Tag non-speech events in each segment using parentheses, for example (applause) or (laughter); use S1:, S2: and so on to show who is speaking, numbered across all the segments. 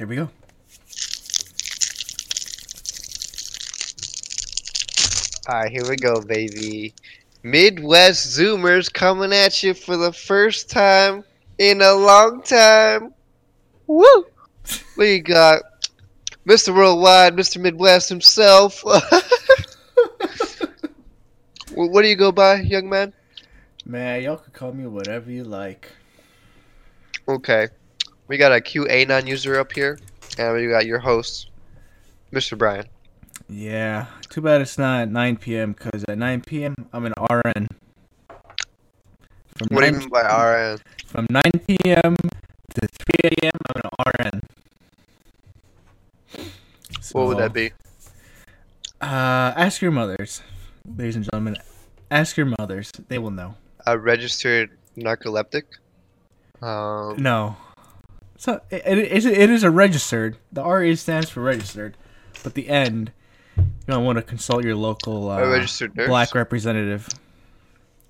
S1: Here we go.
S2: All right, here we go, baby. Midwest Zoomers coming at you for the first time in a long time. Woo! We got Mr. Worldwide, Mr. Midwest himself. (laughs) What do you go by, young man?
S1: Man, y'all could call me whatever you like.
S2: Okay. We got a QAnon user up here, and we got your host, Mr. Bryan.
S1: Yeah. Too bad it's not 9 p.m. because at 9 p.m. I'm an RN. From
S2: What do you
S1: 9
S2: mean by RN?
S1: From 9 p.m. to 3 a.m. I'm an RN.
S2: What would that be?
S1: Uh, ask your mothers, ladies and gentlemen. Ask your mothers; they will know.
S2: A registered narcoleptic? Um,
S1: No, so it, it, is- it is a registered. The R is stands for registered, but the end you don't want to consult your local uh,
S2: registered nurse?
S1: black representative.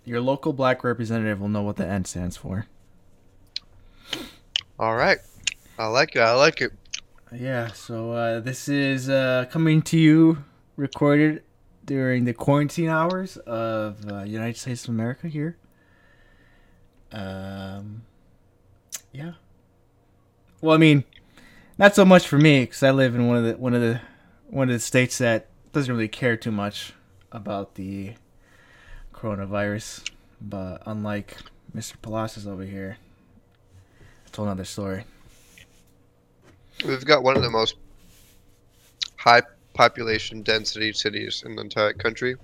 S1: Your local black representative will know what the N stands for.
S2: All right. I like it. I like it.
S1: Yeah, so uh, this is uh, coming to you recorded during the quarantine hours of uh, United States of America here. Um, yeah. Well, I mean, not so much for me because I live in one of the one of the one of the states that doesn't really care too much about the coronavirus. But unlike Mr. Palacios over here, it's a whole other story.
S2: We've got one of the most high population density cities in the entire country.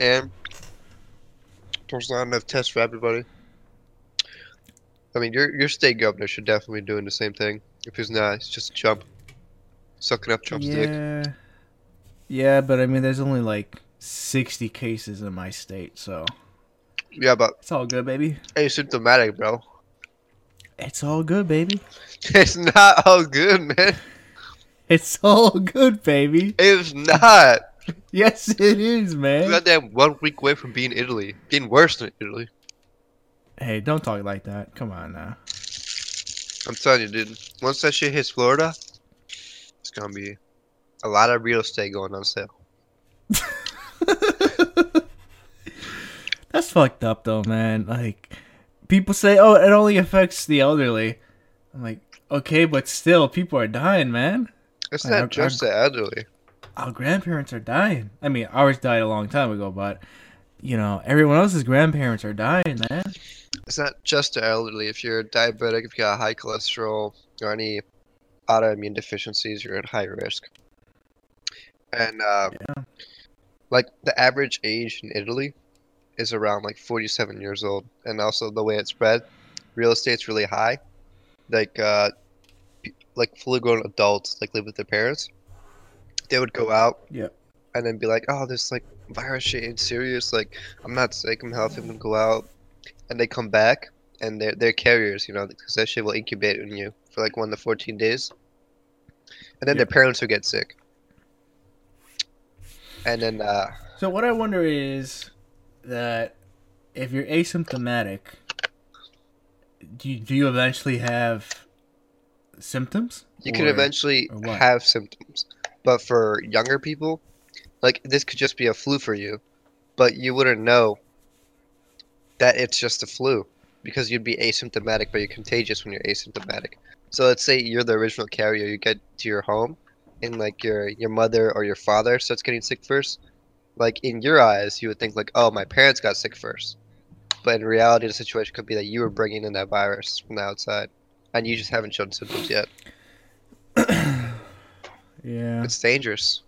S2: And there's not enough tests for everybody. I mean, your your state governor should definitely be doing the same thing. If he's not, he's just a chump. Sucking up Trump's dick.
S1: Yeah. Yeah, but I mean, there's only like 60 cases in my state, so
S2: Yeah, but
S1: it's all good, baby.
S2: asymptomatic, bro.
S1: It's all good, baby. (laughs)
S2: It's not all good, man.
S1: It's all good, baby.
S2: It's not.
S1: Yes, it is,
S2: We're
S1: man.
S2: goddamn one week away from being Italy. Being worse than Italy.
S1: Hey, don't talk like that. Come on now.
S2: I'm telling you, dude. Once that shit hits Florida, it's gonna be a lot of real estate going on sale. (laughs)
S1: That's fucked up, though, man. Like, people say, oh, it only affects the elderly. I'm like, okay, but still, people are dying, man.
S2: It's
S1: I-
S2: not
S1: I-
S2: just the elderly.
S1: Our grandparents are dying. I mean, ours died a long time ago, but, you know, everyone else's grandparents are dying, man.
S2: It's not just the elderly. If you're diabetic, if you got high cholesterol or any autoimmune deficiencies, you're at high risk. And uh,
S1: Yeah.
S2: like the average age in Italy is around like 47 years old, and also the way it's spread, real estate's really high. Like uh, like fully grown adults like live with their parents. They would go out
S1: Yep.
S2: and then be like, "Oh, this like virus shit ain't serious. Like I'm not sick. I'm healthy. I'm gonna go out." And they come back and they're they're carriers, you know, because that shit will incubate in you for like one to 14 days. And then their parents will get sick. And then uh,
S1: So what I wonder is that if you're asymptomatic, do you, do you eventually have symptoms?
S2: you can eventually have symptoms, but for younger people, like this could just be a flu for you, but you wouldn't know that it's just a flu because you'd be asymptomatic, but you're contagious when you're asymptomatic. So let's say you're the original carrier, you get to your home, and like your your mother or your father starts getting sick first. Like in your eyes, you would think like, oh, my parents got sick first, but in reality, the situation could be that you were bringing in that virus from the outside, and you just haven't shown symptoms yet. (coughs)
S1: Yeah.
S2: It's dangerous.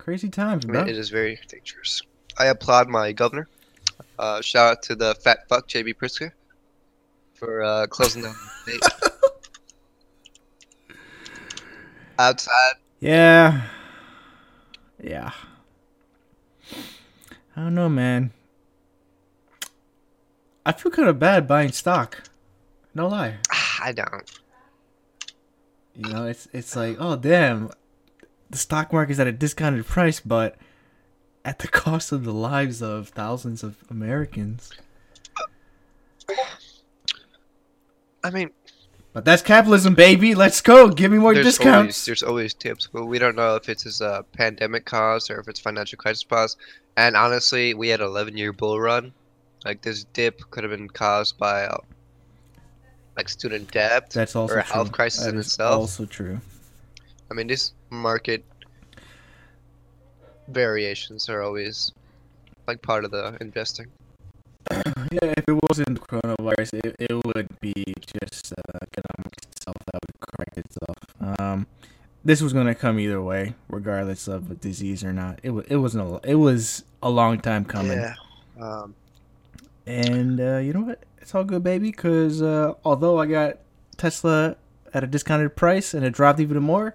S1: Crazy times, bro.
S2: it is very dangerous. I applaud my governor. Uh, shout out to the fat fuck JB Pritzker for uh, closing down the state. (laughs) Outside,
S1: Yeah. Yeah. I don't know, man. I feel kind of bad buying stock. No lie. (sighs)
S2: I don't.
S1: You know, it's it's like, oh damn, the stock market is at a discounted price, but at the (laughs) cost of the lives of thousands of Americans.
S2: I mean,
S1: But that's capitalism, baby. Let's go. Give me more
S2: there's
S1: discounts.
S2: Always, there's always tips, but we don't know if it's a uh, pandemic cause or if it's financial crisis cause. And honestly, we had an 11 year bull run. Like this dip could have been caused by uh, like student debt
S1: That's also
S2: or a
S1: true.
S2: health crisis
S1: That
S2: in itself.
S1: Also true.
S2: I mean, this market variations are always like part of the investing. (clears throat)
S1: Yeah, if it wasn't coronavirus, it, it would be just uh, economics itself that would correct itself. Um, this was gonna come either way, regardless of a disease or not. It was it wasn't a it was a long time coming.
S2: Yeah. Um,
S1: And uh, you know what? It's all good, baby. Because uh, although I got Tesla at a discounted price and it dropped even more,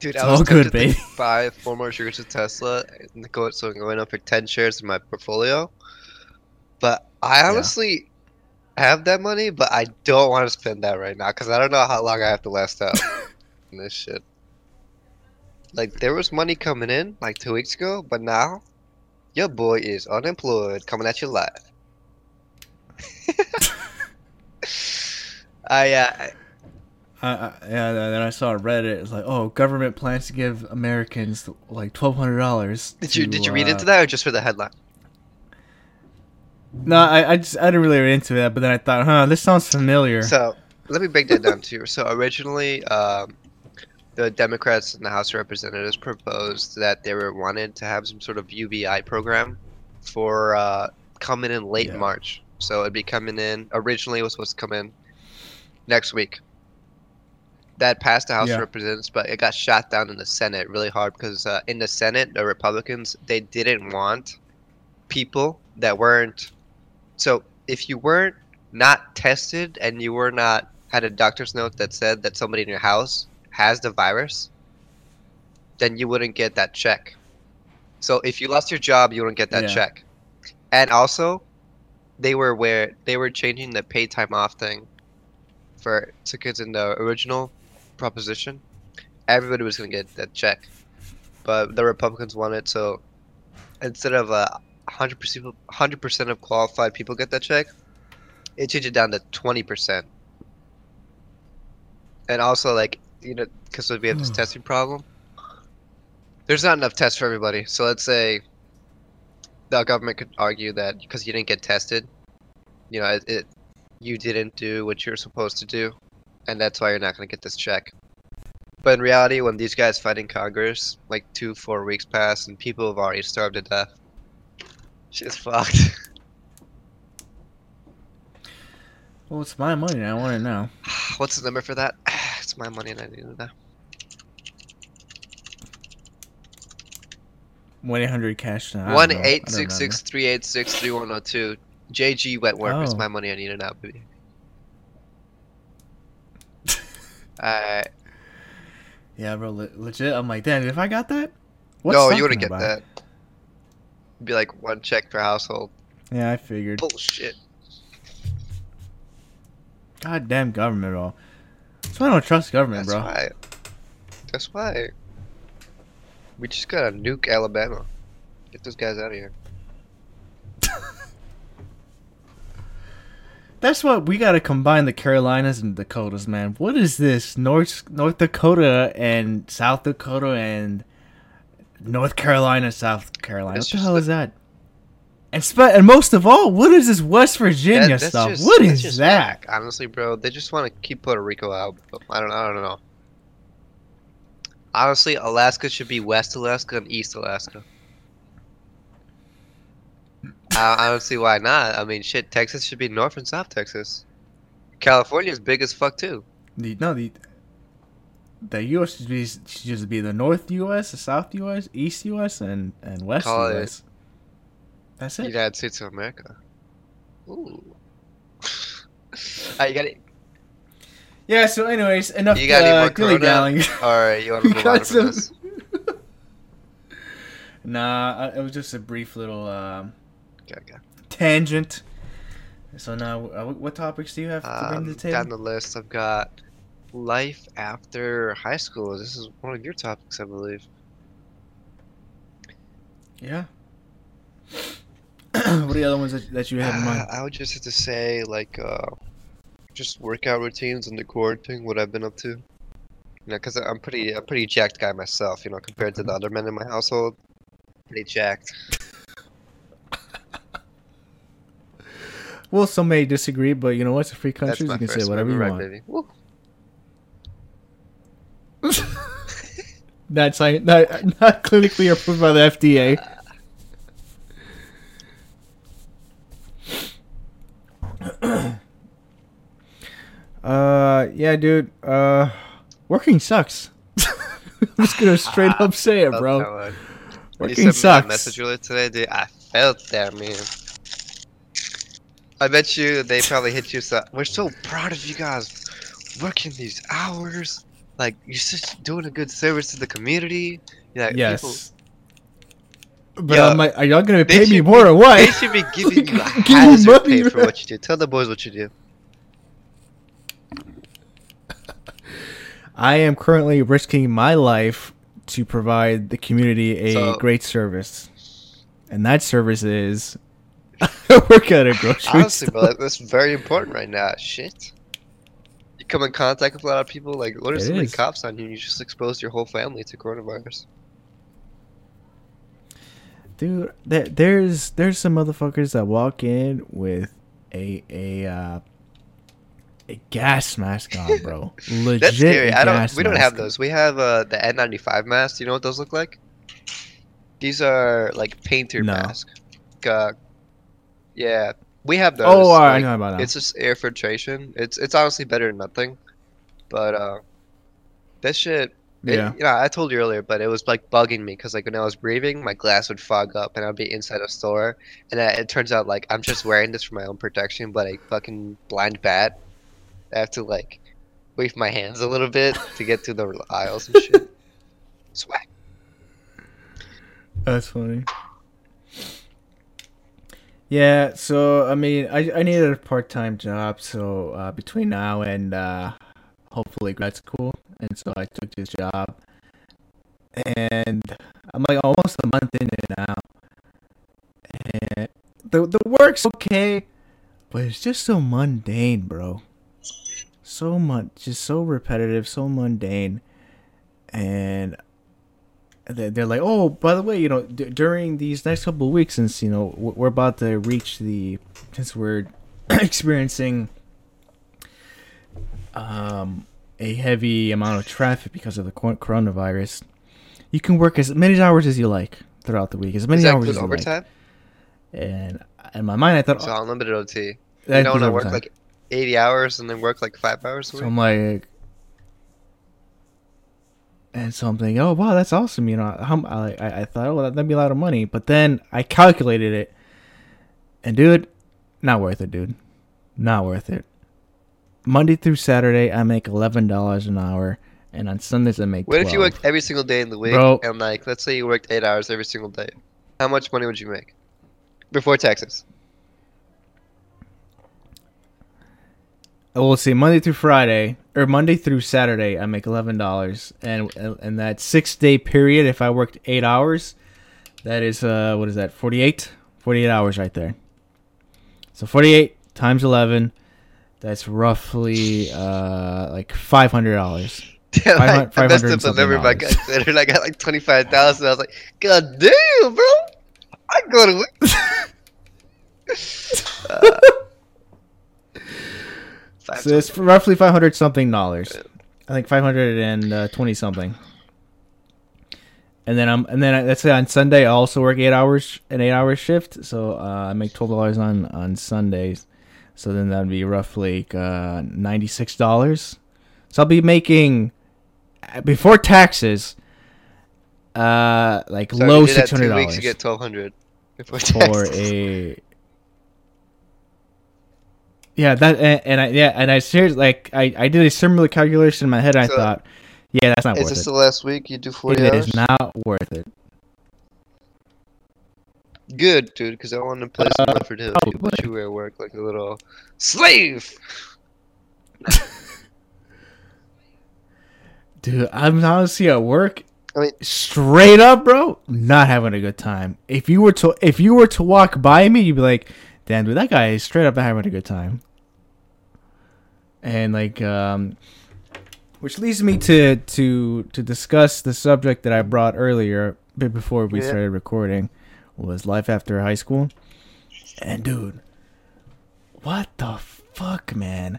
S2: dude,
S1: It's
S2: I was
S1: all good, baby.
S2: buy four more shares of Tesla and the go so going up for 10 shares in my portfolio. But I honestly have that money, but I don't want to spend that right now because I don't know how long I have to last out (laughs) in this shit. Like there was money coming in like two weeks ago, but now your boy is unemployed, coming at you live. (laughs) (laughs) I uh,
S1: I, I, yeah, then I saw Reddit. It's like, oh, government plans to give Americans like twelve hundred dollars.
S2: did you did you read into that or just for the headline?
S1: No, I, I just I didn't really read into that, but then I thought, huh, this sounds familiar.
S2: So let me break that down to you. So originally, um, the Democrats in the House of Representatives proposed that they were wanted to have some sort of UBI program for uh, coming in late
S1: Yeah.
S2: March. So it'd be coming in. Originally, it was supposed to come in next week. That passed the House
S1: Yeah.
S2: of Representatives, but it got shot down in the Senate really hard because uh, in the Senate, the Republicans they didn't want people that weren't. So if you weren't not tested and you were not had a doctor's note that said that somebody in your house has the virus, then you wouldn't get that check. So if you lost your job, you wouldn't get that
S1: Yeah.
S2: check. And also, they were where they were changing the paid time off thing for tickets in the original proposition. Everybody was gonna get that check, but the Republicans won it, so instead of a hundred percent hundred percent of qualified people get that check, it changed it down to twenty percent. And also, like you know, because we have this hmm. testing problem, there's not enough tests for everybody. So let's say the government could argue that because you didn't get tested, you know, it, it you didn't do what you're supposed to do, and that's why you're not going to get this check. But in reality, when these guys fight in Congress, like two, four weeks pass, and people have already starved to death, (laughs) She's fucked. (laughs)
S1: well, it's my money. I want to know. (sighs)
S2: What's the number for that? (sighs) It's my money, and I need to know.
S1: One eight hundred cash now.
S2: One eight six six three eight six three one zero two. JG Wentworth is
S1: Oh.
S2: my money. I need it now, baby. Alright.
S1: Yeah, bro. Le- legit. I'm like, damn. If I got that, what's
S2: No, you wouldn't get
S1: about?
S2: that. It'd be like one check per household.
S1: Yeah, I figured.
S2: Bullshit.
S1: Goddamn government, bro. That's why I don't trust government,
S2: That's
S1: bro.
S2: why. That's why. We just gotta nuke Alabama. Get those guys out of here. (laughs)
S1: That's what we got to combine the Carolinas and Dakotas, man. What is this? North North Dakota and South Dakota and North Carolina, South Carolina.
S2: It's
S1: what the hell
S2: the-
S1: is that? And spe- and most of all, what is this West Virginia
S2: That-
S1: stuff?
S2: just-
S1: what
S2: that's
S1: is that?
S2: whack, honestly, bro, they just want to keep Puerto Rico out. I don't. I don't know. Honestly, Alaska should be West Alaska and East Alaska. I, I don't see why not. I mean, shit, Texas should be North and South Texas. California's big as fuck too.
S1: The, no, the the U.S. should, be, should just be the North U.S., the South U.S., East U.S., and and West
S2: Call it-
S1: U.S. That's it.
S2: United States of America. Ooh. Alright, (laughs) you got it.
S1: Yeah. So, anyways, enough.
S2: You got any
S1: uh,
S2: more Corona?
S1: dilly-dallying.
S2: All right, you want to (laughs) move on
S1: some-
S2: this? (laughs)
S1: Nah, it was just a brief little um,
S2: Okay, okay.
S1: tangent. So now, uh, what- topics do you have to bring to
S2: Um,
S1: the table?
S2: down the list, I've got life after high school. This is one of your topics, I believe.
S1: Yeah. (clears throat) what are the other ones that, that you have in mind?
S2: Uh, I would just have to say, like, uh, just workout routines and the quarantine, what I've been up to. You know, because I'm pretty, I'm pretty jacked guy myself. You know, compared to the other men in my household, pretty jacked.
S1: Well, some may disagree, but you know what? It's a free country. You can say whatever you
S2: right,
S1: want. (laughs) That's not, not, not clinically approved by the FDA. (clears throat) uh, yeah, dude. Uh, working sucks. I'm (laughs) just gonna straight up say it, (laughs) bro.
S2: When you
S1: Working
S2: sent me that
S1: sucks.
S2: message earlier today, dude, I felt that, man. I bet you they probably hit you. So we're so proud of you guys working these hours. Like you're just doing a good service to the community. Yeah, people,
S1: Yes. But
S2: Yeah.
S1: I'm like, are y'all gonna pay me
S2: should
S1: more or what?
S2: they should be giving you (laughs) a hazard
S1: money,
S2: pay for what you do. Tell the boys what you do. (laughs)
S1: I am currently risking my life to provide the community a
S2: So-
S1: great service, and that service is work at a grocery
S2: Honestly,
S1: store.
S2: bro, that- that's very important right now. Shit. You come in contact with a lot of people. Like, what if
S1: It
S2: somebody
S1: is.
S2: cops on you and you just exposed your whole family to coronavirus?
S1: Dude, there, there's there's some motherfuckers that walk in with a a uh, a gas mask on, bro. (laughs) Legit.
S2: That's scary. I don't.
S1: gas
S2: We don't have
S1: mask.
S2: those. We have uh, the N95 masks. You know what those look like? These are like painter
S1: No.
S2: masks. Uh, yeah, we have those.
S1: Oh, I know about that.
S2: It's just air filtration. It's it's honestly better than nothing. But uh, this shit. It,
S1: Yeah.
S2: You know, I told you earlier, but it was like bugging me because like when I was breathing, my glass would fog up and I'd be inside a store, and I, it turns out like I'm just wearing this for my own protection, but a fucking blind bat. I have to like wave my hands a little bit to get through the aisles and shit. (laughs) Swag.
S1: That's funny. Yeah, so I mean, I I needed a part time job, so uh, between now and uh, hopefully grad school, and so I took this job, and I'm like almost a month in it now, and the the work's okay, but it's just so mundane, bro. So much, just so repetitive, so mundane, and they're, they're like, oh, by the way, you know, d- during these next couple of weeks, since you know we're about to reach the, since we're (clears throat) experiencing um a heavy amount of traffic because of the coronavirus, you can work as many hours as you like throughout the week, as many hours as you
S2: overtime?
S1: like. And in my mind, I thought,
S2: So unlimited OT. You don't want to work like 80 hours and then work like five hours a
S1: So. I'm like, and so I'm thinking, oh wow, that's awesome. You know, I, I I thought, oh, that'd be a lot of money. But then I calculated it, and dude, not worth it, dude, not worth it. Monday through Saturday, I make eleven dollars an hour, and on Sundays I make.
S2: What if you worked every single day in the week
S1: Bro.
S2: and like let's say you worked eight hours every single day? How much money would you make before taxes?
S1: We'll see. Monday through Friday, or Monday through Saturday, I make eleven dollars, and and that six day period, if I worked eight hours, that is uh, what is that? 48? 48 hours right there. So forty eight times eleven, that's roughly uh like five hundred dollars. (laughs)
S2: Damn,
S1: Five
S2: I,
S1: five
S2: messed up the number by considered. I got like 25,000. I was like, God damn, bro. I go to. (laughs) (laughs) Uh,
S1: So it's roughly five hundred something dollars. I think five hundred and twenty something. And then I'm and then I, let's say on Sunday I also work eight hours an eight hour shift, so uh, I make twelve dollars on on Sundays. So then that'd be roughly uh, ninety six dollars. So I'll be making uh, before taxes, uh, like
S2: so
S1: low
S2: if you did that
S1: six hundred
S2: weeks, you
S1: dollars
S2: get 1,200 before
S1: for a (laughs) yeah that and, and I yeah and I seriously like I I did a similar calculation in my head. And I thought, yeah, that's not
S2: Is
S1: worth
S2: this
S1: it.
S2: the last week you do 40
S1: It
S2: hours?
S1: is not worth it.
S2: Good, dude, because I want to play some
S1: Uh,
S2: 4 Dead. You
S1: probably.
S2: put you at work like a little slave. (laughs)
S1: Dude, I'm honestly at work.
S2: I mean-
S1: straight up, bro, not having a good time. If you were to if you were to walk by me, you'd be like, "Damn, dude, that guy is straight up not having a good time." and like um, which leads me to to to discuss the subject that I brought earlier, bit before we
S2: Yeah.
S1: started recording, was life after high school. And dude, what the fuck, man?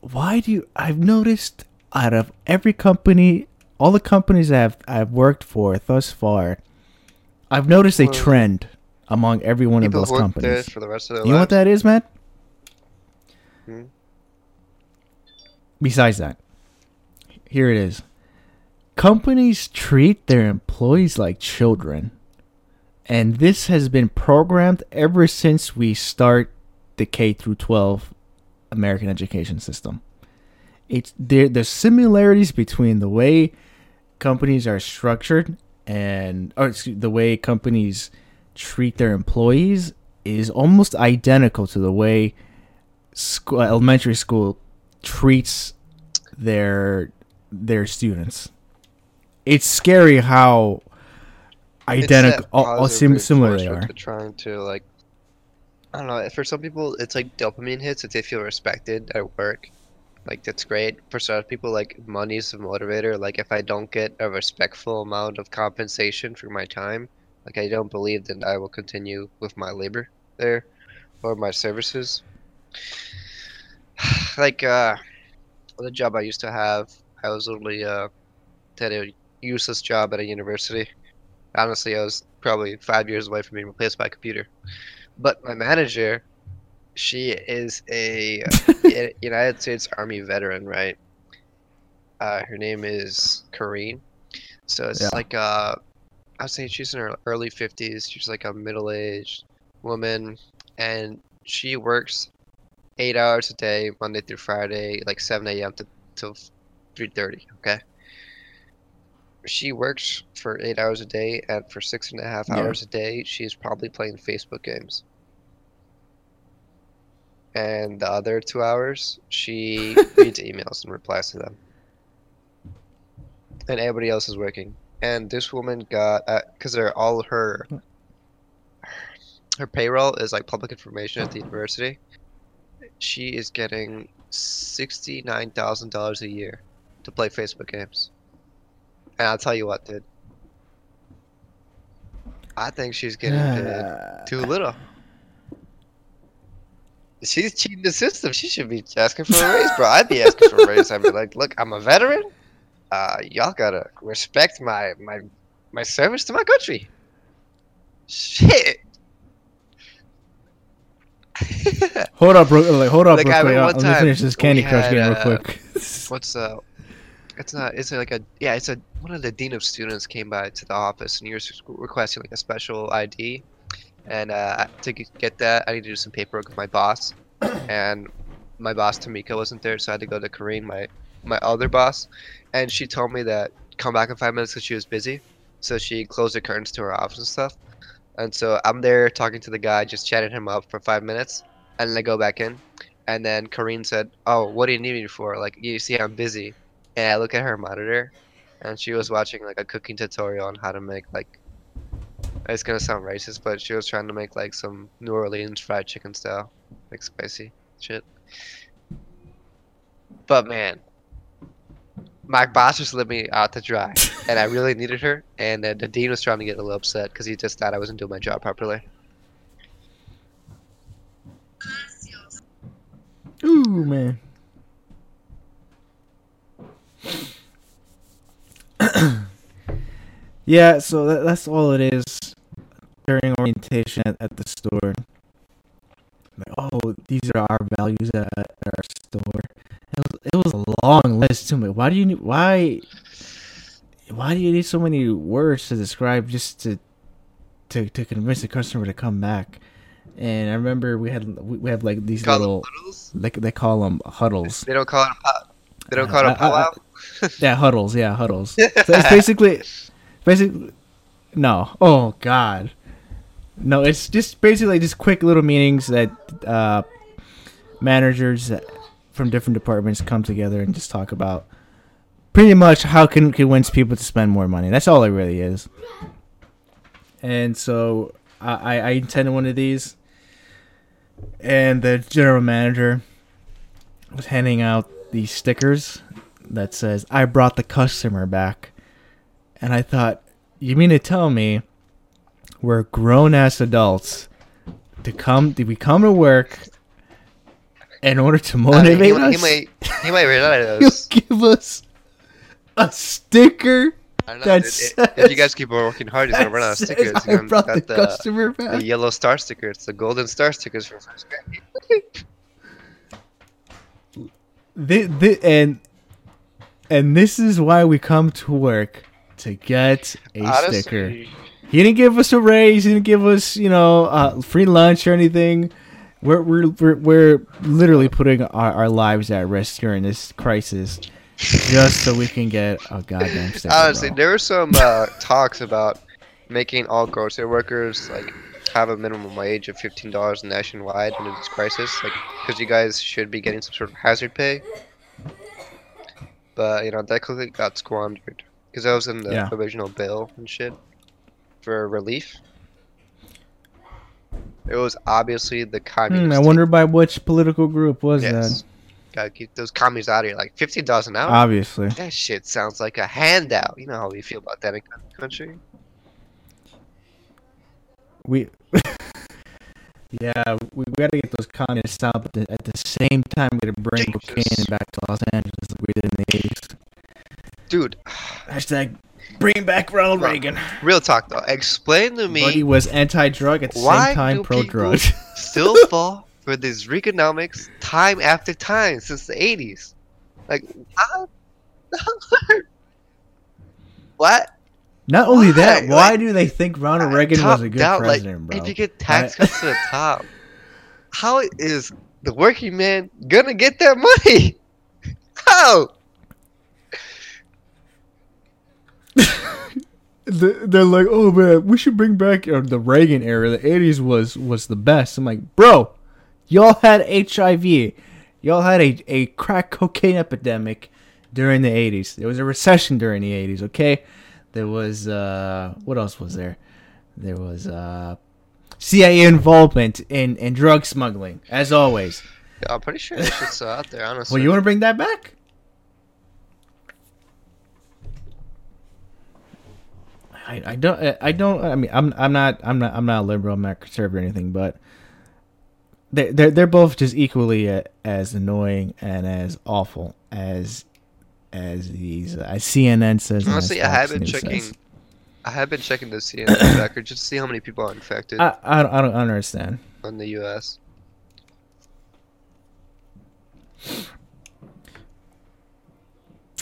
S1: Why do you? I've noticed out of every company, all the companies I've I've worked for thus far, I've noticed a trend among every one of those companies.
S2: for the rest of their
S1: You know what that is, Matt?
S2: Hmm.
S1: Besides that, here it is. Companies treat their employees like children. And this has been programmed ever since we start the K through 12 American education system. It's there the similarities between the way companies are structured and or excuse, the way companies treat their employees is almost identical to the way school, uh, elementary school treats their their students. It's scary how identical, all, sim- similar they are.
S2: Trying to like, I don't know. For some people, it's like dopamine hits if they feel respected at work. Like that's great. For some people, like money's a motivator. Like if I don't get a respectful amount of compensation for my time, like I don't believe that I will continue with my labor there, or my services. (sighs) like uh, the job I used to have, I was literally uh, had a useless job at a university. Honestly, I was probably five years away from being replaced by a computer. But my manager, she is a (laughs) United States Army veteran, right? Uh, her name is Corrine. So it's
S1: Yeah.
S2: like uh, I was saying she's in her early fifties. She's like a middle-aged woman, and she works eight hours a day, Monday through Friday, like seven a.m. to till three thirty. Okay she works for eight hours a day, and for six and a half
S1: Yeah.
S2: hours a day, she's probably playing Facebook games. And the other two hours, she (laughs) reads emails and replies to them. And everybody else is working. And this woman got, because they're all her, her payroll is like public information at the university. She is getting sixty-nine thousand dollars a year to play Facebook games. And I'll tell you what, dude. I think she's getting
S1: Uh,
S2: too little. She's cheating the system. She should be asking for a raise, bro. I'd be asking for a raise. I'd be like, look, I'm a veteran. Uh, y'all gotta respect my my my service to my country. Shit. (laughs)
S1: hold up, bro. Like, hold up,
S2: Like,
S1: real
S2: I
S1: quick. I'll-
S2: one
S1: Let me finish this Candy Crush
S2: had,
S1: game real
S2: uh,
S1: quick. (laughs)
S2: What's uh? It's not. It's like a yeah. It's a one of the dean of students came by to the office and he was requesting like a special ID, and uh, to get that I need to do some paperwork with my boss, and my boss Tamika wasn't there, so I had to go to Kareen, my my other boss, and she told me that come back in five minutes because she was busy, so she closed the curtains to her office and stuff, and so I'm there talking to the guy, just chatting him up for five minutes, and then I go back in, and then Kareen said, "Oh, what do you need me for? Like, you see, I'm busy." And I look at her monitor, and she was watching like a cooking tutorial on how to make like. It's gonna sound racist, but she was trying to make like some New Orleans fried chicken style, like spicy shit. But man, my boss just let me out to dry, and I really needed her. And uh, the dean was trying to get a little upset because he just thought I wasn't doing my job properly.
S1: Ooh, man. (clears throat) yeah, so that, that's all it is during orientation at, at the store. Like, oh, these are our values at, at our store. It was, a long list to me. Why do you need why why do you need so many words to describe just to to to convince the customer to come back? And I remember we had we, have like these little like they call them huddles.
S2: They don't call it a. They don't
S1: Uh,
S2: call it a powwow. (laughs)
S1: Yeah, huddles. Yeah, huddles. (laughs) So it's basically, basically, no. Oh God, no. It's just basically just quick little meetings that uh, managers from different departments come together and just talk about pretty much how can convince people to spend more money. That's all it really is. And so I, I attended one of these, and the general manager was handing out these stickers that says "I brought the customer back," and I thought, you mean to tell me we're grown ass adults to come? Did we come to work in order to
S2: Uh,
S1: motivate
S2: he,
S1: us?
S2: he might he might realize (laughs)
S1: you
S2: those.
S1: give us a sticker
S2: I know,
S1: that
S2: dude. If- if you guys keep working hard, he's gonna run out of stickers.
S1: I
S2: gonna
S1: brought the,
S2: the,
S1: customer
S2: the
S1: back.
S2: yellow star stickers, the golden star stickers from first grade.
S1: Thi- thi- and and this is why we come to work to get a
S2: Honestly,
S1: sticker. He didn't give us a raise. He didn't give us, you know, uh, free lunch or anything. We're we're we're, we're literally putting our, our lives at risk during this crisis, just so we can get a goddamn sticker.
S2: Honestly, there were some uh, (laughs) talks about making all grocery workers like have a minimum wage of fifteen dollars nationwide under this crisis, like because you guys should be getting some sort of hazard pay. But you know that quickly got squandered because that was in the
S1: Yeah.
S2: original bill and shit for relief. It was obviously the communist.
S1: Hmm, I wonder by which political group was
S2: Yes. Gotta keep those commies out of here. Like fifteen dollars an hour.
S1: Obviously.
S2: That shit sounds like a handout. You know how we feel about that in the country.
S1: We. (laughs) yeah, we, we gotta get those communists out, but the, at the same time, we gotta bring
S2: Jesus.
S1: cocaine back to Los Angeles like we did in the 80s.
S2: Dude,
S1: Hashtag bring back Ronald
S2: Right.
S1: Reagan.
S2: real talk though. Explain to me
S1: Buddy was anti-drug at the same time
S2: do
S1: pro-drug. (laughs)
S2: still (laughs) fall for these Reaganomics time after time since the 80s. Like, what?
S1: Not only that,
S2: Why?
S1: why
S2: Like,
S1: do they think Ronald Reagan was a good
S2: down, like,
S1: president, bro?
S2: If you get tax cuts to the (laughs) top, how is the working man gonna get that money? How?
S1: The- (laughs) They're like, oh man, we should bring back uh, the Reagan era. The '80s was was the best. I'm like, bro, y'all had HIV, y'all had a, a crack cocaine epidemic during the '80s. There was a recession during the '80s. Okay, there was uh, what else was there? There was uh, CIA involvement in in drug smuggling, as always.
S2: Yeah, I'm pretty sure that shit's out there, honestly.
S1: Well, you want to bring that back? I, I don't I don't I mean I'm I'm not I'm not I'm not a liberal I'm not conservative or anything but they they're they're both just equally as annoying and as awful as as these uh, as CNN says.
S2: Honestly, I have been checking.
S1: says.
S2: I have been checking the CNN (coughs) record just to see how many people are infected
S1: I I don't, I don't understand.
S2: in the U.S.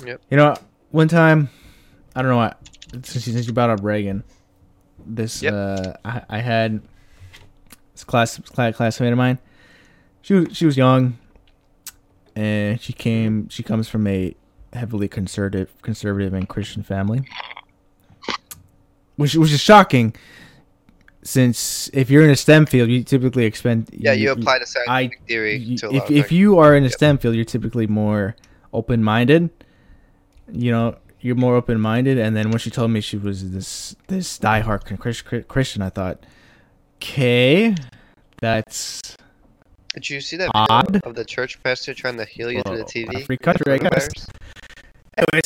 S2: Yep.
S1: You know, one time, I don't know what since you, since you brought up Reagan, this
S2: Yep.
S1: uh, I, I had this class, class classmate of mine. She was she was young, and she came. She comes from a heavily conservative, conservative and Christian family, which which is shocking. Since if you're in a STEM field, you typically expend
S2: Yeah, you apply the
S1: I-
S2: scientific theory
S1: you-
S2: to a lot
S1: if if you are in a
S2: Yep.
S1: STEM field, you're typically more open minded. You know, you're more open minded. And then when she told me she was this this diehard Chris- Christian, I thought, okay, that's
S2: Did you see that
S1: Odd.
S2: of the church pastor trying to heal you through the TV?
S1: free country, I guess. anyways.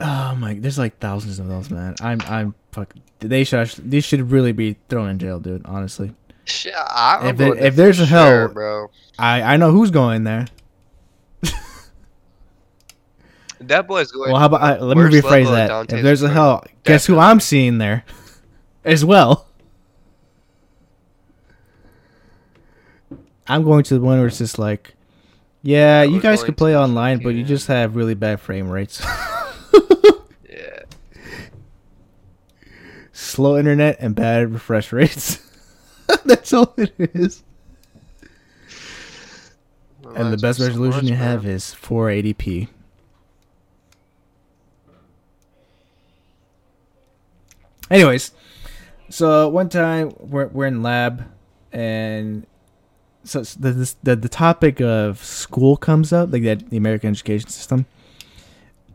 S1: oh my, there's like thousands of those, man. I'm I'm fuck. They should these should really be thrown in jail, dude. Honestly,
S2: I'm
S1: If if there's a hell-
S2: sure, bro.
S1: I I know who's going there.
S2: That boy's going.
S1: Well, how about I, let me rephrase that? If there's a hell, guess who I'm seeing there, as well. I'm going to the one where it's just like, yeah, you guys can play online, but you just have really bad frame rates, (laughs)
S2: Yeah.
S1: slow internet, and bad refresh rates. (laughs) That's all it is. And the best resolution
S2: much,
S1: you have
S2: man.
S1: is 480p. Anyways, so one time we're we're in lab, and so the this, the the topic of school comes up, like that the American education system,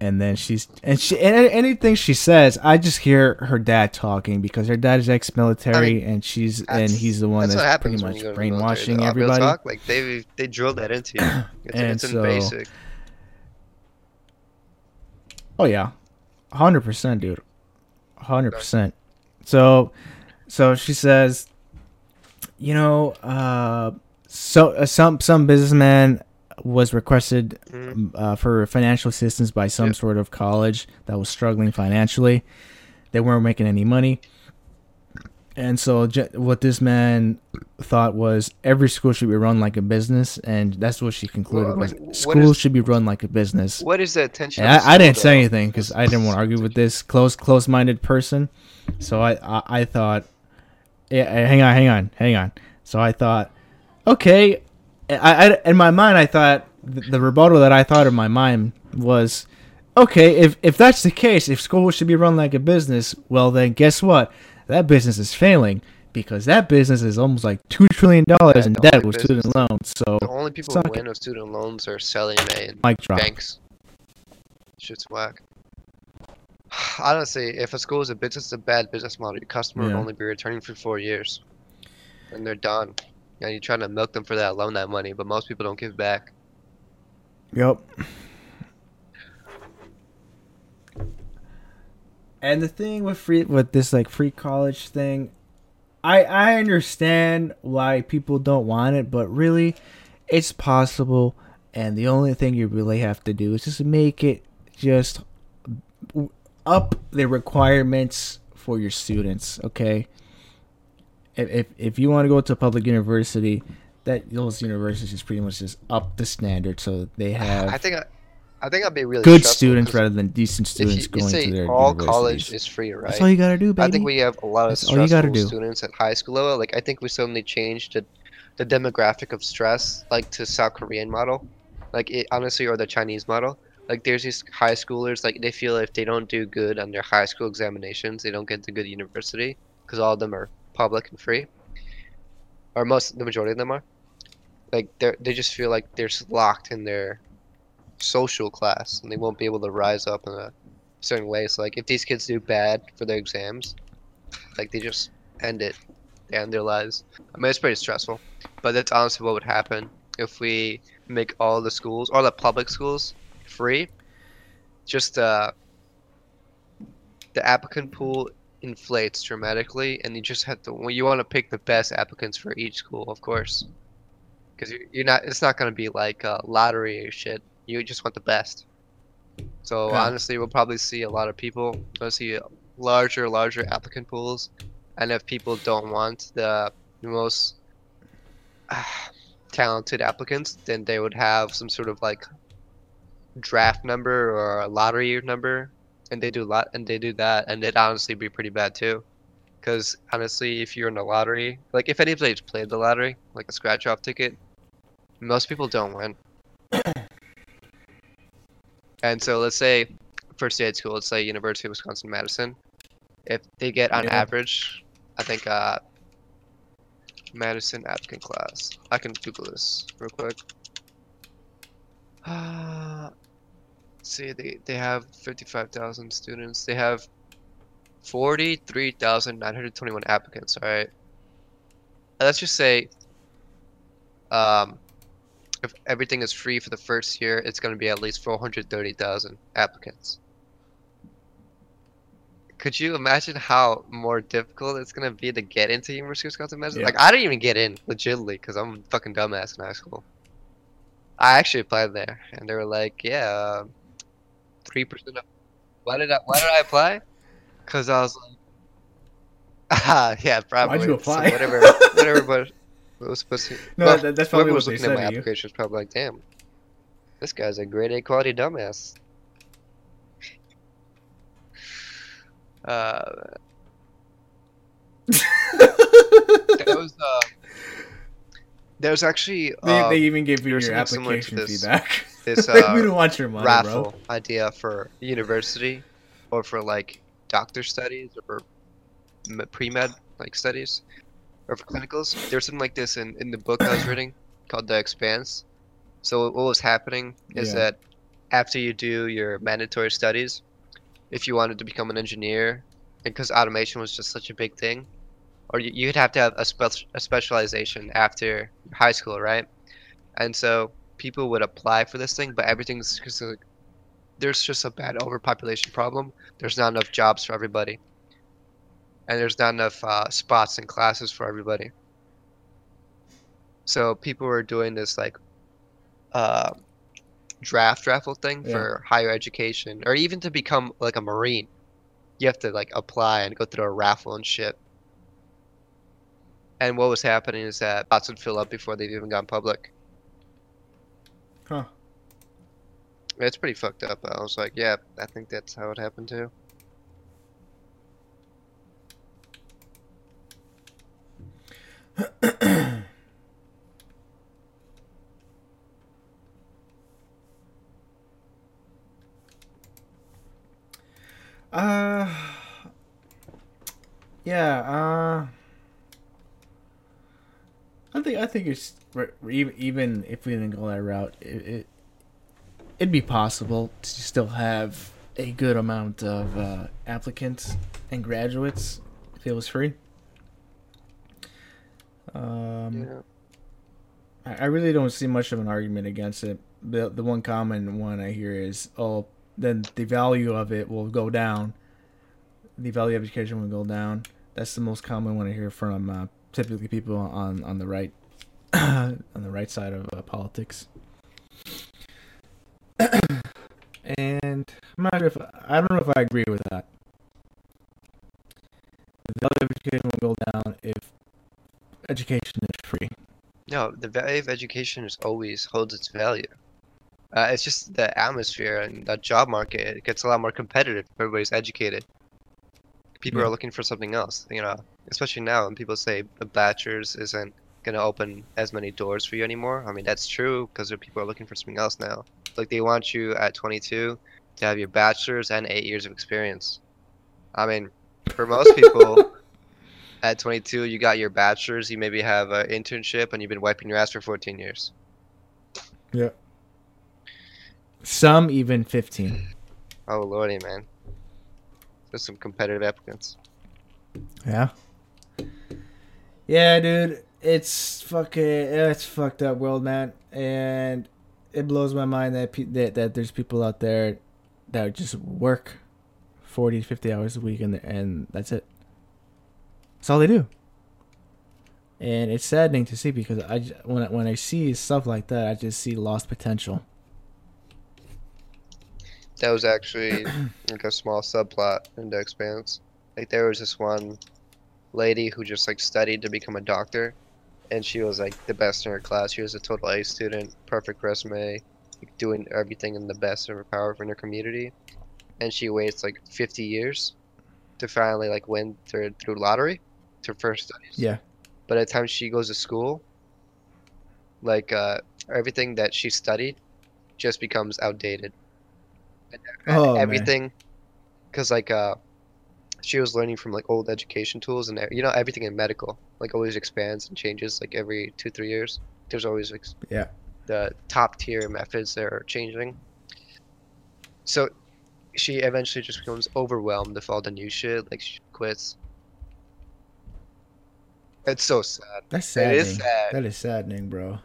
S1: and then she's and she and anything she says, I just hear her dad talking because her dad is ex-military
S2: I mean,
S1: and she's and he's the one
S2: That's
S1: that's, pretty much
S2: to the
S1: brainwashing everybody.
S2: talk, like they they drill that into you. (clears throat) It's,
S1: And
S2: it's in
S1: so-
S2: basic.
S1: Oh yeah, hundred percent, dude, hundred percent. So, so she says, you know, uh, so uh, some some businessman was requested
S2: Mhm.
S1: uh, for financial assistance by some sort of college that was struggling financially. They weren't making any money, and so what this man thought was every school should be run like a business, and that's what she concluded
S2: Well,
S1: was
S2: like, what
S1: schools
S2: is-
S1: should be run like a business.
S2: What is the attention?
S1: And
S2: of the
S1: I, I didn't
S2: school,
S1: say anything because I didn't want to argue with this close close minded person. So I, I I thought, yeah, eh, hang on, hang on, hang on. So I thought, okay, I, I in my mind I thought the, the rebuttal that I thought in my mind was, okay, if if that's the case, if school should be run like a business, well then guess what? That business is failing because that business is almost like two trillion dollars
S2: Yeah,
S1: in debt with student loans. So
S2: The only people who
S1: it.
S2: win with student loans are selling and
S1: mic drop.
S2: banks. Shit's whack. (sighs) Honestly, if a school is a business, it's a bad business model. Your customer
S1: Yeah.
S2: only be returning for four years, and they're done. And you're trying to milk them for that, loan that money, but most people don't give back.
S1: Yep. And the thing with free with this like free college thing, I I understand why people don't want it, but really it's possible and the only thing you really have to do is just make it just up the requirements for your students, okay? If if, if you want to go to a public university, that those universities just pretty much just up the standard so they (sighs) have
S2: I think I, I think I'd be really
S1: good students rather than decent
S2: if you,
S1: students
S2: you
S1: going
S2: say
S1: to their
S2: all college is free, right?
S1: That's all you gotta do, baby.
S2: I think we have a lot of
S1: That's all you gotta
S2: stressful students at high school level. Like I think we suddenly changed the, the demographic of stress, like to South Korean model, like it, honestly, or the Chinese model. Like there's these high schoolers, like they feel if they don't do good on their high school examinations, they don't get to good university because all of them are public and free, or most, the majority of them are. Like they they just feel like they're locked in their social class and they won't be able to rise up in a certain way. So like if these kids do bad for their exams, like they just end it. They end their lives. I mean it's pretty stressful. But that's honestly what would happen if we make all the schools, all the public schools, free. Just uh the applicant pool inflates dramatically and you just have to well, you want to pick the best applicants for each school of course because you're not it's not going to be like a lottery or shit you just want the best. So
S1: Yeah.
S2: honestly we'll probably see a lot of people. We'll see larger larger applicant pools. And if people don't want the most ah, talented applicants then they would have some sort of like draft number or a lottery number. And they do lot and they do that and it'd honestly be pretty bad too. Because honestly if you're in the lottery like if anybody's played the lottery like a scratch off ticket most people don't win (clears throat) and so let's say for state school let's say university of wisconsin madison if they get on
S1: Yeah.
S2: average i think uh madison applicant class. I can google this real quick. (sighs) Uh, see they, they have 55,000 students. They have 43,921 applicants all right? Let's just say um if everything is free for the first year it's going to be at least 430,000 applicants could you imagine how more difficult it's going to be to get into University of Wisconsin Madison?
S1: Yeah.
S2: Like, I didn't even get in, legitimately, because I'm a fucking dumbass in high school. I actually applied there, and they were like, "Yeah, three percent of." Why did I? Why did I apply? Because I was like, (laughs) ah, yeah, probably.
S1: Why'd you
S2: So
S1: apply?
S2: whatever, (laughs) whatever. But was supposed to.
S1: No,
S2: well,
S1: that, that's
S2: whoever
S1: probably
S2: was
S1: what they
S2: looking at
S1: said
S2: my
S1: to
S2: application was probably like, "Damn, this guy's a grade A quality dumbass." Uh, (laughs) there was uh, there was actually
S1: They,
S2: uh,
S1: they even gave you your
S2: something to
S1: application
S2: this-
S1: feedback.
S2: this (laughs)
S1: Like,
S2: uh,
S1: we don't want your money,
S2: raffle
S1: bro.
S2: idea for university or for like doctor studies or for pre-med like studies or for clinicals there's something like this in, in the book i was reading called the expanse so what was happening is
S1: Yeah.
S2: that after you do your mandatory studies, if you wanted to become an engineer, because automation was just such a big thing, or you, you'd have to have a, spe- a specialization after high school, right? And so people would apply for this thing, but everything's because there's just a bad overpopulation problem. There's not enough jobs for everybody, and there's not enough uh, spots and classes for everybody. So people were doing this like uh, draft raffle thing
S1: Yeah.
S2: for higher education, or even to become like a marine. You have to like apply and go through a raffle and shit. And what was happening is that spots would fill up before they've even gone public.
S1: Huh.
S2: It's pretty fucked up. I was like, yeah, I think that's how it happened too.
S1: Uh, yeah. Uh, I think I think it's even if we didn't go that route, it, it it'd be possible to still have a good amount of uh, applicants and graduates if it was free. Um,
S2: Yeah.
S1: I really don't see much of an argument against it. The the one common one I hear is, oh, then the value of it will go down. The value of education will go down. That's the most common one I hear from uh, typically people on on the right (coughs) on the right side of uh, politics. (coughs) and I'm not sure if I don't know if I agree with that. The value of education will go down if education is free.
S2: No, the value of education is always holds its value. Uh, it's just the atmosphere and the job market it gets a lot more competitive if everybody's educated. People
S1: Yeah.
S2: are looking for something else, you know, especially now when people say a bachelor's isn't going to open as many doors for you anymore. I mean, that's true because people are looking for something else now. Like they want you at 22 to have your bachelor's and eight years of experience. I mean, for most people, (laughs) at 22 you got your bachelor's, you maybe have an internship, and you've been wiping your ass for 14 years. Yeah.
S1: Some even 15.
S2: Oh lordy, man. There's some competitive applicants.
S1: Yeah. Yeah, dude. It's fucking it's fucked up world, man. And it blows my mind that pe- that, that there's people out there that just work 40 50 hours a week and and that's it. That's all they do. And it's saddening to see because I j- when I, when I see stuff like that, I just see lost potential.
S2: That was actually like a small subplot in The Expanse. Like there was this one lady who just like studied to become a doctor, and she was like the best in her class. She was a total A student, perfect resume, like, doing everything in the best of her power in her community. And she waits like 50 years to finally like win through through lottery to first studies.
S1: Yeah.
S2: But by the time she goes to school, like uh, everything that she studied just becomes outdated. And,
S1: Oh,
S2: everything, because like uh, she was learning from like old education tools, and you know everything in medical like always expands and changes like every two three years. There's always like
S1: Yeah.
S2: the top tier methods that are changing. So she eventually just becomes overwhelmed with all the new shit. Like she quits. It's so sad.
S1: That's
S2: It
S1: saddening.
S2: sad.
S1: That is saddening, bro.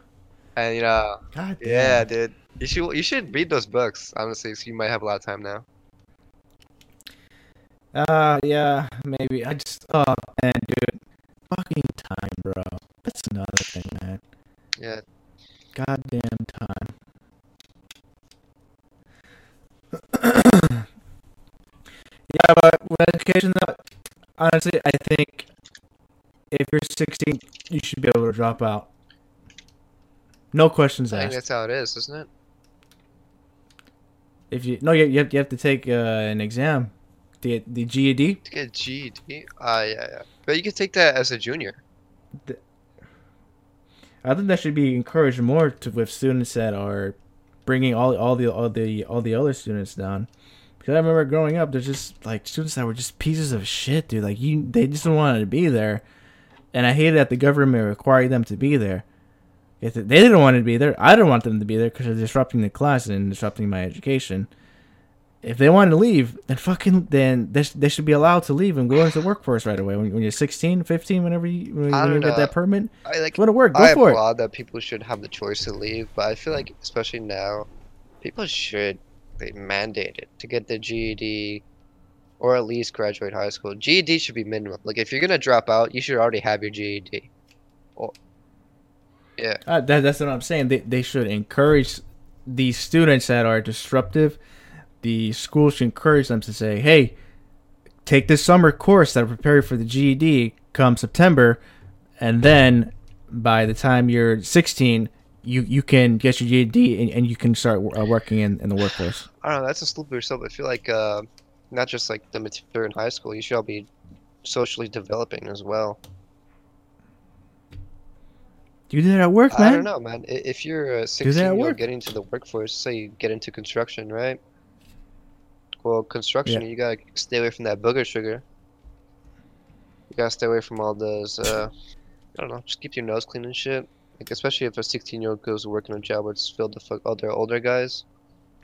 S2: And you know,
S1: God damn.
S2: yeah, dude. You should you should read those books, honestly, so you might have a lot of time now.
S1: Uh, yeah, maybe. I just, oh, man, dude. Fucking time, bro. That's another thing, man.
S2: Yeah.
S1: Goddamn time. (clears throat) yeah, but with education, though, honestly, I think if you're 16, you should be able to drop out. No questions
S2: I think that's how it is, isn't it?
S1: If you no, you you have, you have to take uh, an exam, the the E GED.
S2: To get GED. Ah, yeah, yeah. But you can take that as a junior.
S1: I think that should be encouraged more to with students that are bringing all all the all the all the other students down. Because I remember growing up, there's just like students that were just pieces of shit, dude. Like you, they just don't wanted to be there, and I hated that the government required them to be there. If they didn't want to be there, I didn't want them to be there because they're disrupting the class and disrupting my education. If they wanted to leave, then fucking then they, sh- they should be allowed to leave and go into the workforce right away. When, when you're 16, 15, whenever you, when you get that permit,
S2: I like.
S1: go to work, go
S2: I
S1: for it.
S2: applaud that people should have the choice to leave, but I feel like, especially now, people should be mandated to get their GED or at least graduate high school. GED should be minimum. Like, if you're gonna drop out, you should already have your GED. Or, yeah,
S1: Uh, that, that's what I'm saying. They, they should encourage these students that are disruptive. The school should encourage them to say, "Hey, take this summer course that will prepare you for the GED come September, and then by the time you're 16, you you can get your GED and, and you can start uh, working in, in the workforce."
S2: I don't know. That's a slippery slope. I feel like, uh, not just like the material in high school, you should all be socially developing as well.
S1: You do that at work, man.
S2: I don't know, man. If you're a 16 year old getting into the workforce, say you get into construction, right? Well, construction,
S1: Yeah.
S2: you gotta stay away from that booger sugar. You gotta stay away from all those. Uh, I don't know. Just keep your nose clean and shit. Like especially if a 16 year old goes to work in a job where it's filled with other older guys.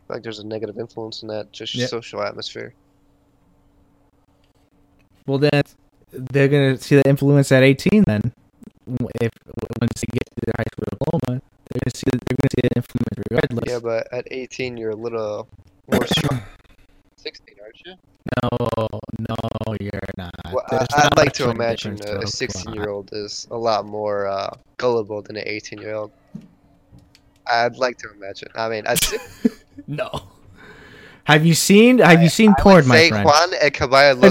S2: Like there's a negative influence in that just
S1: Yeah.
S2: social atmosphere.
S1: Well, then they're gonna see the influence at 18. Then, if once they get to their high school diploma, they're gonna see they're gonna see the influence regardless.
S2: Yeah, but at 18, you're a little more (coughs) strong. 16, aren't you?
S1: No, no, you're not.
S2: Well,
S1: There's
S2: I, I'd like to imagine a- a 16 year old is a lot more uh, gullible than an 18 year old. I'd like to imagine. I mean, I (laughs)
S1: No. Have you seen Have you seen
S2: would
S1: porn, my friend?
S2: Juan at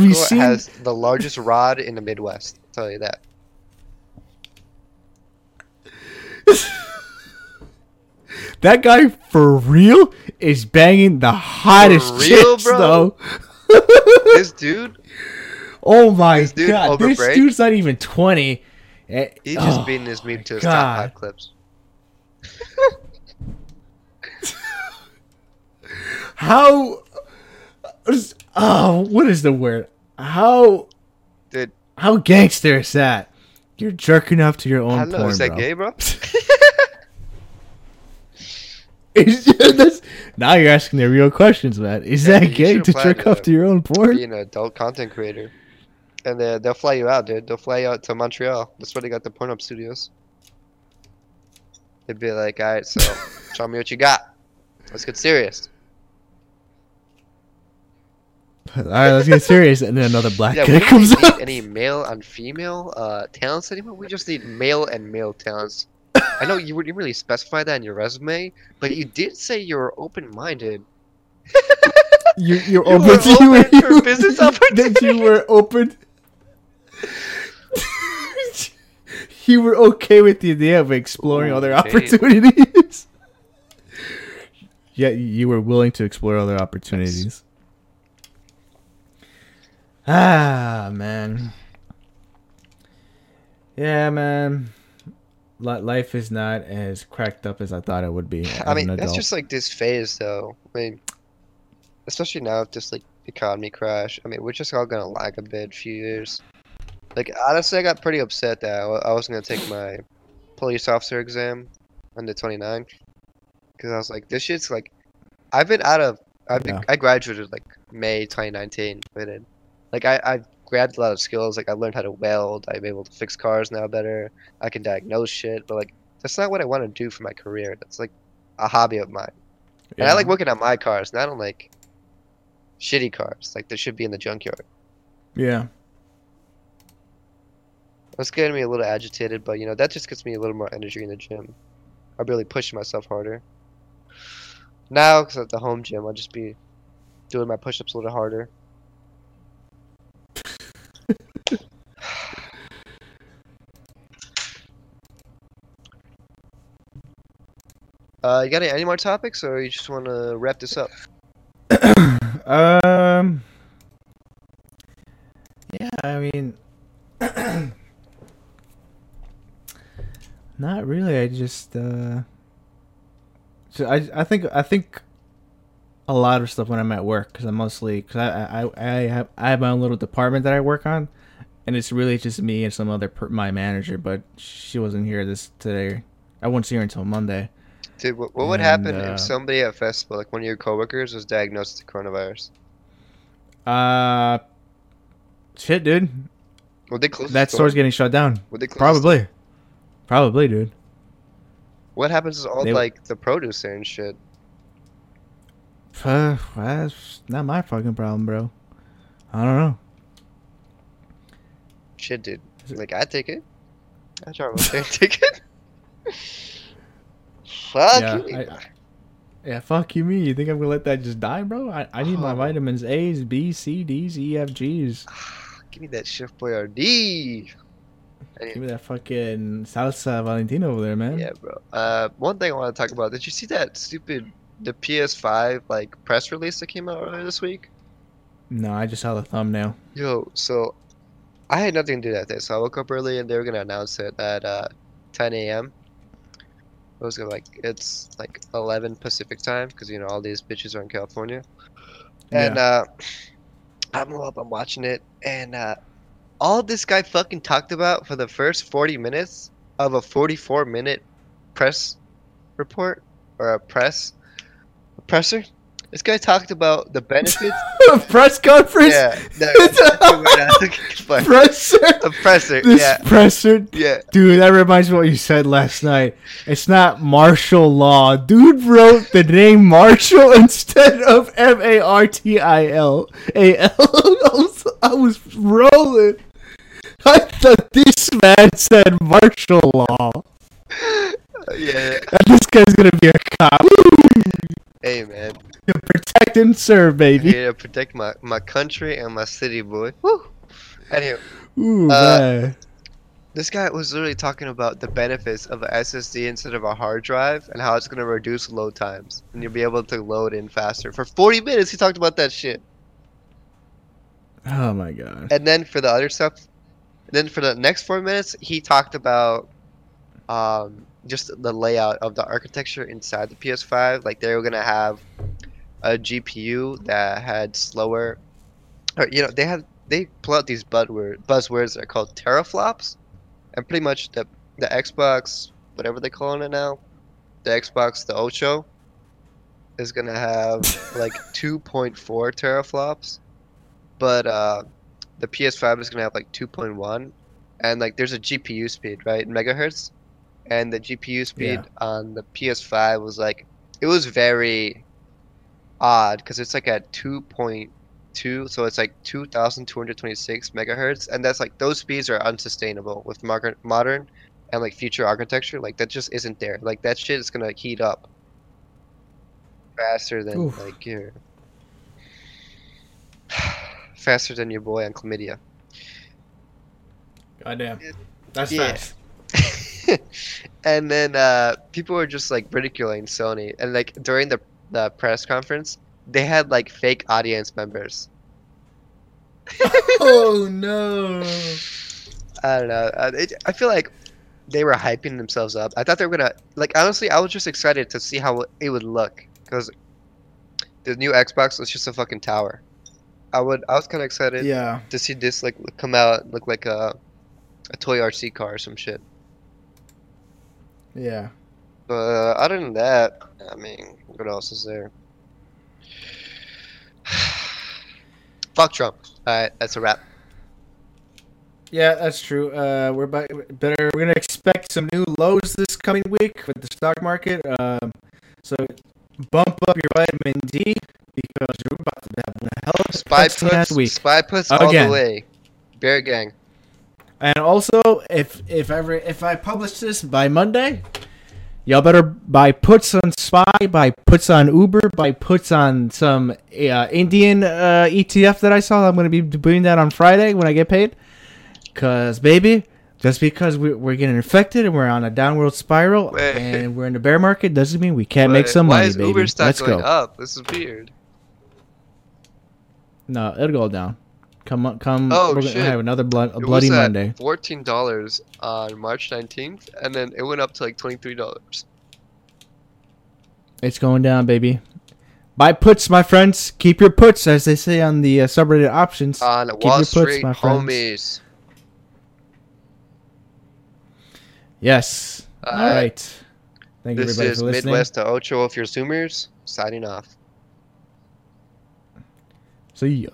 S1: you
S2: Loco
S1: seen-
S2: has the largest rod in the Midwest. I'll tell you that. (laughs)
S1: That guy for real is banging the hottest
S2: real,
S1: chicks,
S2: bro?
S1: though. (laughs)
S2: This dude,
S1: Oh my
S2: This dude
S1: god, this dude's not even 20. Eh,
S2: he's just
S1: oh
S2: beating his meat to his top five clips. (laughs)
S1: How? Oh, what is the word? How?
S2: Dude.
S1: How gangster is that? You're jerking off to your own
S2: I
S1: porn,
S2: Is that
S1: bro.
S2: gay, bro? (laughs)
S1: Is- now you're asking the real questions, man. Is
S2: Yeah,
S1: that gay to jerk off to your own porn?
S2: Being an adult content creator. And they, they'll fly you out, dude. They'll fly you out to Montreal. That's where they got the Pornhub studios. They'd be like, alright, so (laughs) show me what you got. Let's get serious.
S1: All right, let's get serious. And then another black
S2: Yeah,
S1: guy comes up.
S2: any male and female uh, talents anymore. We just need male and male talents. I know you didn't really specify that in your resume, but you did say you were open-minded. (laughs)
S1: You, you're
S2: You
S1: open,
S2: were
S1: to you,
S2: open for business opportunities. (laughs)
S1: that you were open. (laughs) you were okay with the idea of exploring other
S2: Okay.
S1: opportunities. yeah, you were willing to explore other opportunities. Ah, man. Yeah, man. Life is not as cracked up as I thought it would be. (laughs)
S2: I mean, that's just like this phase, though. I mean, especially now with this like economy crash. I mean, we're just all gonna lag a bit, few years. Like honestly, I got pretty upset that I wasn't gonna take my police officer exam on the 29th because I was like, this shit's like, I've been out of, I've been,
S1: Yeah.
S2: I graduated like May 2019. I did. Like I, I've grabbed a lot of skills. Like I learned how to weld. I'm able to fix cars now better. I can diagnose shit. But like, that's not what I want to do for my career. That's like a hobby of mine. And I like working on my cars, not on like shitty cars. Like they should be in the junkyard.
S1: Yeah.
S2: That's getting me a little agitated, but you know that just gets me a little more energy in the gym. I'll really pushing myself harder. Now, because at the home gym, I'll just be doing my push-ups a little harder. Uh, you got any, any more topics, or you just want to wrap this up? (coughs)
S1: Um. Yeah, I mean, (coughs) not really. I just uh. So I I think I think a lot of stuff when I'm at work because I'm mostly because I, I I have I have my own little department that I work on, and it's really just me and some other per, my manager. But she wasn't here this today I won't see her until Monday.
S2: Dude, what, what would
S1: And,
S2: happen
S1: uh,
S2: if somebody at festival, like one of your coworkers, was diagnosed with coronavirus?
S1: Uh, shit, dude.
S2: Would they close the
S1: That
S2: store?
S1: store's getting shut down.
S2: Would they?
S1: Probably. Probably, dude.
S2: What happens to all
S1: They-
S2: like the produce and shit?
S1: Uh, that's not my fucking problem, bro. I don't know.
S2: Shit, dude. Like I take it. I try (laughs) to take it. (laughs) Fuck
S1: Yeah,
S2: you.
S1: I- Yeah, fuck you, me. You think I'm gonna let that just die, bro? I, I need my
S2: Oh.
S1: vitamins A's, B, C, D's, E, F, G's.
S2: Give me that Chef Boyardee.
S1: Give me that fucking salsa Valentina over there, man.
S2: Yeah, bro. Uh, one thing I want to talk about. Did you see that stupid the PS5 like press release that came out earlier this week?
S1: No, I just saw the thumbnail.
S2: Yo, so I had nothing to do that day, so I woke up early and they were gonna announce it at uh, 10 a.m. It was gonna like it's like 11 Pacific time because you know all these bitches are in California, and uh, I'm up, I'm watching it, and uh, all this guy fucking talked about for the first 40 minutes of a 44 minute press report or a press a presser. This guy talked about the benefits.
S1: Of (laughs) press conference.
S2: yeah, no, (laughs) that's the word I was (laughs) looking for.
S1: Presser.
S2: A presser.
S1: This
S2: Yeah,
S1: presser.
S2: yeah.
S1: Dude, that reminds me of what you said last night. It's not martial law. Dude wrote the name Marshall instead of M A R T I L A L. I was- was rolling. I thought this man said martial law.
S2: Yeah.
S1: And this guy's gonna be a cop.
S2: Hey man,
S1: Protect and serve,
S2: I'm
S1: baby.
S2: here to protect my my country and my city, boy. Woo. Anyway,
S1: Ooh,
S2: Uh, this guy was literally talking about the benefits of a SSD instead of a hard drive and how it's gonna reduce load times and you'll be able to load in faster. For 40 minutes, he talked about that shit.
S1: Oh my god.
S2: And then for the other stuff, then for the next four minutes, he talked about um, just the layout of the architecture inside the PS5. Like they were gonna have a GPU that had slower, or you know, they had they pull out these buzzword buzzwords that are called teraflops, and pretty much the the Xbox, whatever they're calling it now, the Xbox the Ocho, is gonna have like (laughs) 2.4 teraflops, but uh, the PS5 is gonna have like 2.1, and like there's a GPU speed right in megahertz, and the GPU speed
S1: Yeah.
S2: on the PS5 was like it was very odd because it's like at 2.2, so it's like 2,226 megahertz, and that's like those speeds are unsustainable with modern modern and like future architecture. Like that just isn't there. Like that shit is gonna heat up faster than
S1: Oof.
S2: like your (sighs) faster than your boy on chlamydia.
S1: Goddamn. That's
S2: Yeah.
S1: fast. (laughs)
S2: and then uh, people were just like ridiculing Sony, and like during the the press conference, they had like fake audience members. (laughs)
S1: oh no.
S2: I don't know. Uh, it, I feel like they were hyping themselves up. I thought they were gonna like honestly. I was just excited to see how it would look because the new Xbox was just a fucking tower. I would. I was kind of excited
S1: Yeah.
S2: to see this like come out look like a a toy RC car or some shit.
S1: Yeah.
S2: But uh, other than that, I mean, what else is there? (sighs) Fuck Trump. All right, that's a wrap.
S1: Yeah, that's true. Uh, we're about, better. We're gonna expect some new lows this coming week with the stock market. Um, so bump up your vitamin D because you're about to have one hell of a
S2: Spy
S1: last
S2: puts.
S1: week.
S2: Spy puts all the way. Bear gang.
S1: And also, if if ever if I publish this by Monday, y'all better buy puts on Spy, buy puts on Uber, buy puts on some uh, Indian uh, ETF that I saw. I'm gonna be doing that on Friday when I get paid. Cause baby, just because we, we're getting infected and we're on a downward spiral
S2: Wait.
S1: and we're in the bear market doesn't mean we can't make
S2: But
S1: some
S2: why
S1: money,
S2: is
S1: baby.
S2: Uber stock
S1: Let's
S2: going
S1: go.
S2: up? This is weird.
S1: No, it'll go down. Come on, come.
S2: Oh,
S1: we're
S2: shit.
S1: gonna have another blood, bloody Monday.
S2: Fourteen dollars on March nineteenth, and then it went up to like twenty three dollars.
S1: It's going down, baby. Buy puts, my friends. Keep your puts, as they say on the uh, subreddit options.
S2: On
S1: your
S2: Wall
S1: puts,
S2: Street,
S1: my friends.
S2: homies.
S1: yes.
S2: Uh,
S1: All right. Thank you
S2: This
S1: everybody
S2: is
S1: for listening.
S2: Midwest to Ocho if you're Zoomers, signing off.
S1: See ya.